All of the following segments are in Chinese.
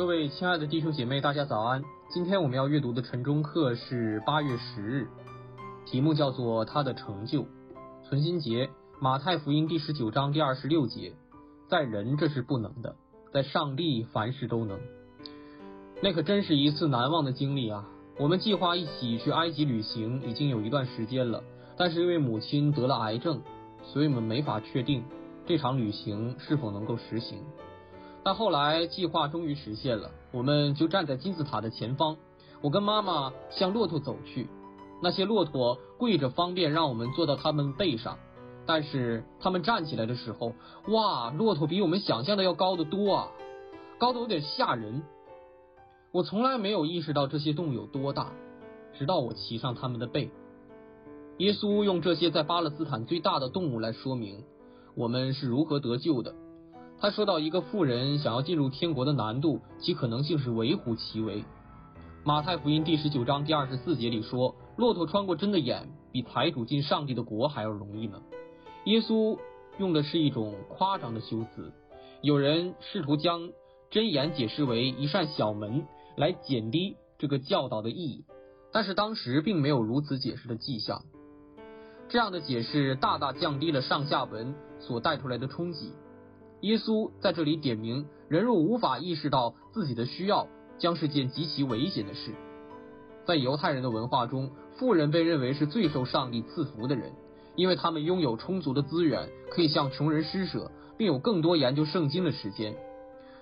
各位亲爱的弟兄姐妹，大家早安。今天我们要阅读的晨钟课是八月十日，题目叫做“他的成就”。存心节，马太福音第十九章第二十六节，在人这是不能的，在上帝凡事都能。那可真是一次难忘的经历啊！我们计划一起去埃及旅行已经有一段时间了，但是因为母亲得了癌症，所以我们没法确定这场旅行是否能够实行。但后来计划终于实现了，我们就站在金字塔的前方，我跟妈妈向骆驼走去。那些骆驼跪着，方便让我们坐到他们背上，但是他们站起来的时候，哇，骆驼比我们想象的要高得多啊，高得有点吓人。我从来没有意识到这些动物有多大，直到我骑上他们的背。耶稣用这些在巴勒斯坦最大的动物来说明我们是如何得救的。他说到一个富人想要进入天国的难度，其可能性是微乎其微。马太福音第十九章第二十四节里说，骆驼穿过针的眼，比财主进上帝的国还要容易呢。耶稣用的是一种夸张的修辞，有人试图将针眼解释为一扇小门，来减低这个教导的意义，但是当时并没有如此解释的迹象。这样的解释大大降低了上下文所带出来的冲击。耶稣在这里点明，人若无法意识到自己的需要，将是件极其危险的事。在犹太人的文化中，富人被认为是最受上帝赐福的人，因为他们拥有充足的资源，可以向穷人施舍，并有更多研究圣经的时间。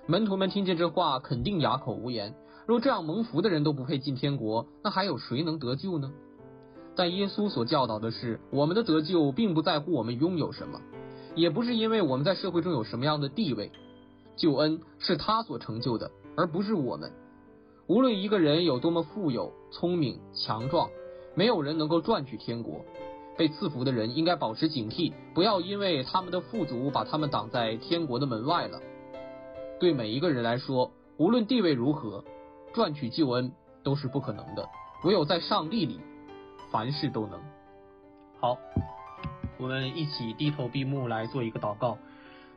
门徒们听见这话，肯定哑口无言。若这样蒙福的人都不配进天国，那还有谁能得救呢？但耶稣所教导的是，我们的得救并不在乎我们拥有什么。也不是因为我们在社会中有什么样的地位，救恩是他所成就的，而不是我们。无论一个人有多么富有、聪明、强壮，没有人能够赚取天国。被赐福的人应该保持警惕，不要因为他们的富足把他们挡在天国的门外了。对每一个人来说，无论地位如何，赚取救恩都是不可能的。唯有在上帝里，凡事都能。好。我们一起低头闭目来做一个祷告，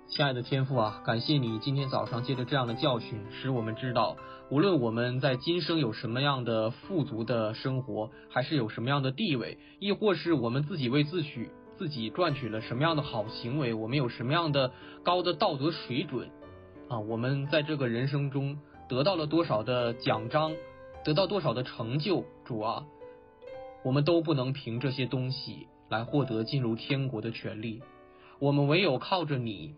亲爱的天父啊，感谢你今天早上借着这样的教训，使我们知道，无论我们在今生有什么样的富足的生活，还是有什么样的地位，亦或是我们自己为自取自己赚取了什么样的好行为，我们有什么样的高的道德水准啊，我们在这个人生中得到了多少的奖章，得到多少的成就，主啊，我们都不能凭这些东西。来获得进入天国的权利，我们唯有靠着你，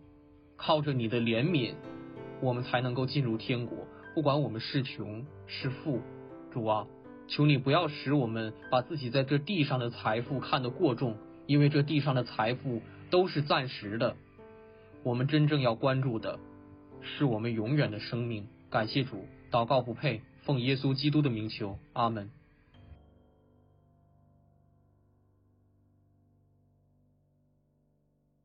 靠着你的怜悯，我们才能够进入天国。不管我们是穷是富，主啊，求你不要使我们把自己在这地上的财富看得过重，因为这地上的财富都是暂时的。我们真正要关注的是我们永远的生命。感谢主，祷告不配，奉耶稣基督的名求，阿门。